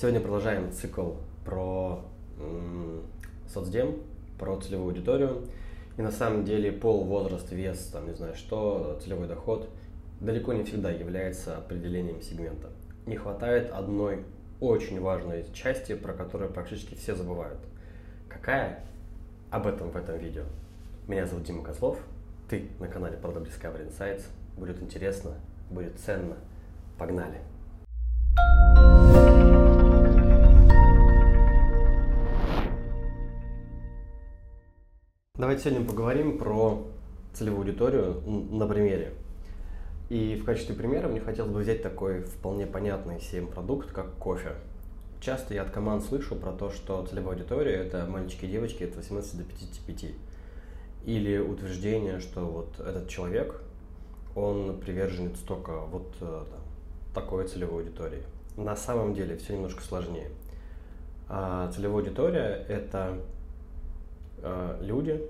Сегодня продолжаем цикл про м, соцдем, про целевую аудиторию. И на самом деле пол, возраст, вес, там, не знаю что, целевой доход далеко не всегда является определением сегмента. Не хватает одной очень важной части, про которую практически все забывают. Какая? Об этом в этом видео. Меня зовут Дима Козлов. Ты на канале Product Discovery Insights. Будет интересно, будет ценно. Погнали! Давайте сегодня поговорим про целевую аудиторию на примере. И в качестве примера мне хотелось бы взять такой вполне понятный всем продукт, как кофе. Часто я от команд слышу про то, что целевая аудитория – это мальчики и девочки от 18 до 55. Или утверждение, что вот этот человек, он приверженец только вот э, там, такой целевой аудитории. На самом деле все немножко сложнее. А целевая аудитория – это люди,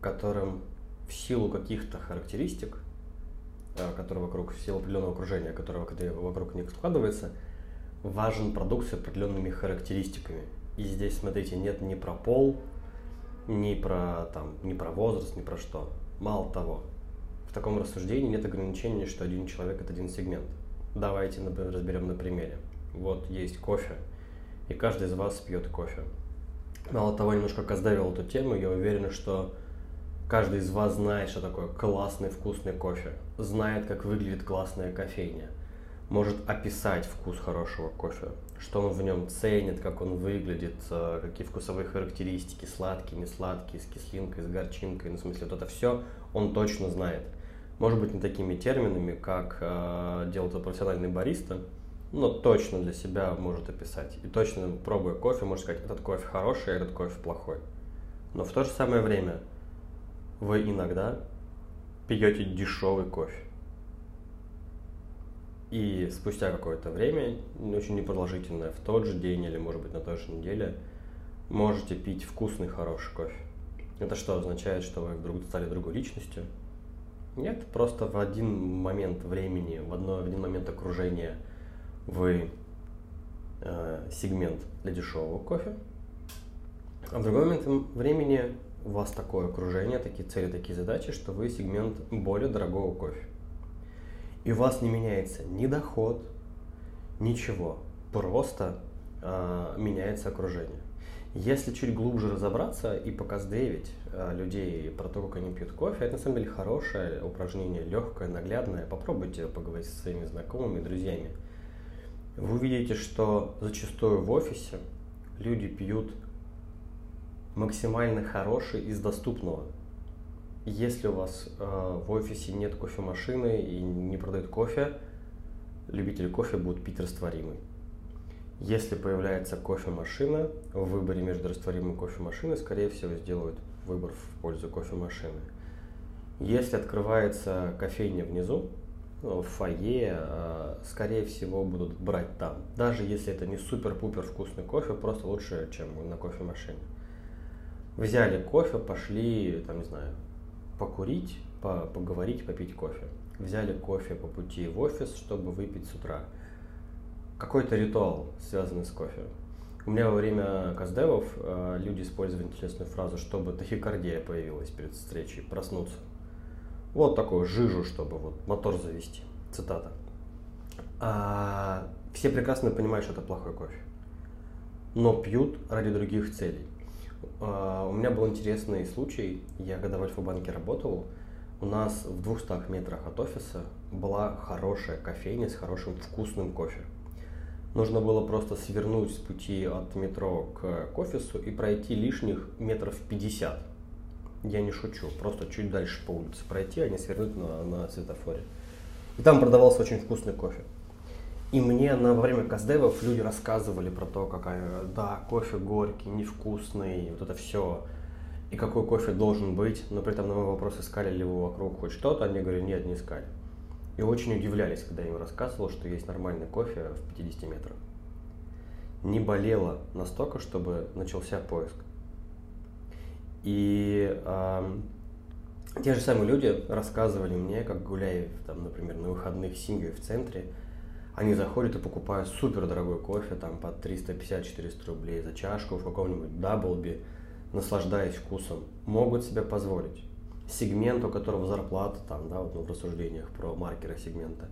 которым в силу каких-то характеристик, э, которые вокруг, в силу определенного окружения, которое вокруг них складывается, важен продукт с определенными характеристиками. И здесь, смотрите, нет ни про пол, ни про, там, ни про возраст, ни про что. Мало того, в таком рассуждении нет ограничения, что один человек – это один сегмент. Давайте разберем на примере. Вот есть кофе, и каждый из вас пьет кофе. Мало того, немножко каздавил эту тему, я уверен, что каждый из вас знает, что такое классный вкусный кофе, знает, как выглядит классная кофейня, может описать вкус хорошего кофе, что он в нем ценит, как он выглядит, э, какие вкусовые характеристики, сладкий, не сладкий, с кислинкой, с горчинкой, ну, в смысле, вот это все он точно знает. Может быть, не такими терминами, как э, делает это профессиональный бариста, но точно для себя может описать. И точно, пробуя кофе, может сказать, этот кофе хороший, а этот кофе плохой. Но в то же самое время вы иногда пьете дешевый кофе. И спустя какое-то время, очень непродолжительное, в тот же день или, может быть, на той же неделе, можете пить вкусный, хороший кофе. Это что означает, что вы вдруг стали другой личностью? Нет, просто в один момент времени, в, одно, в один момент окружения – вы э, сегмент для дешевого кофе, а в другой момент времени у вас такое окружение, такие цели, такие задачи, что вы сегмент более дорогого кофе. И у вас не меняется ни доход, ничего, просто э, меняется окружение. Если чуть глубже разобраться и показдевить э, людей про то, как они пьют кофе, это на самом деле хорошее упражнение, легкое, наглядное. Попробуйте поговорить со своими знакомыми, друзьями вы увидите, что зачастую в офисе люди пьют максимально хороший из доступного. Если у вас э, в офисе нет кофемашины и не продают кофе, любители кофе будут пить растворимый. Если появляется кофемашина, в выборе между растворимым и кофемашиной, скорее всего, сделают выбор в пользу кофемашины. Если открывается кофейня внизу, в фойе, а, скорее всего, будут брать там. Даже если это не супер-пупер вкусный кофе, просто лучше, чем на кофемашине. Взяли кофе, пошли, там, не знаю, покурить, по поговорить, попить кофе. Взяли кофе по пути в офис, чтобы выпить с утра. Какой-то ритуал, связанный с кофе. У меня во время каздевов э, люди использовали интересную фразу, чтобы тахикардия появилась перед встречей, проснуться. Вот такую жижу, чтобы вот мотор завести. Цитата. А, все прекрасно понимают, что это плохой кофе. Но пьют ради других целей. А, у меня был интересный случай. Я когда в Альфа-банке работал, у нас в 200 метрах от офиса была хорошая кофейня с хорошим вкусным кофе. Нужно было просто свернуть с пути от метро к офису и пройти лишних метров 50 я не шучу. Просто чуть дальше по улице пройти, а не свернуть на, на светофоре. И там продавался очень вкусный кофе. И мне на, время каздевов люди рассказывали про то, какая, да, кофе горький, невкусный, вот это все. И какой кофе должен быть. Но при этом на мой вопрос, искали ли вы вокруг хоть что-то, они говорили, нет, не искали. И очень удивлялись, когда я им рассказывал, что есть нормальный кофе в 50 метрах. Не болело настолько, чтобы начался поиск. И э, те же самые люди рассказывали мне, как гуляя, там, например, на выходных с в центре, Они заходят и покупают супер дорогой кофе, там по 350-400 рублей за чашку в каком-нибудь Даблби, наслаждаясь вкусом, могут себе позволить. Сегмент, у которого зарплата, там, да, вот ну, в рассуждениях про маркеры сегмента,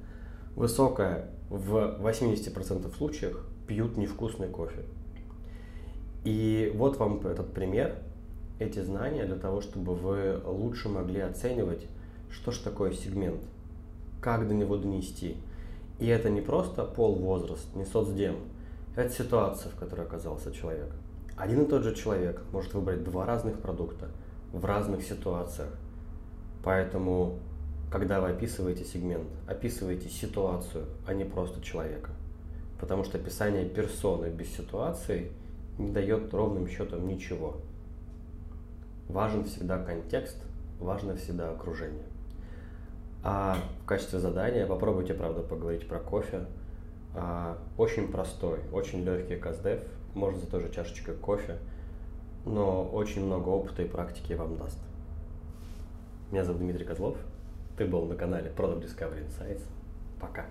высокая в 80% случаях пьют невкусный кофе. И вот вам этот пример, эти знания для того, чтобы вы лучше могли оценивать, что же такое сегмент, как до него донести. И это не просто пол, возраст, не соцдем, это ситуация, в которой оказался человек. Один и тот же человек может выбрать два разных продукта в разных ситуациях. Поэтому, когда вы описываете сегмент, описывайте ситуацию, а не просто человека. Потому что описание персоны без ситуации не дает ровным счетом ничего. Важен всегда контекст, важно всегда окружение. А в качестве задания попробуйте, правда, поговорить про кофе. А, очень простой, очень легкий каздев, можно за той же чашечкой кофе, но очень много опыта и практики вам даст. Меня зовут Дмитрий Козлов, ты был на канале Product Discovery Insights. Пока.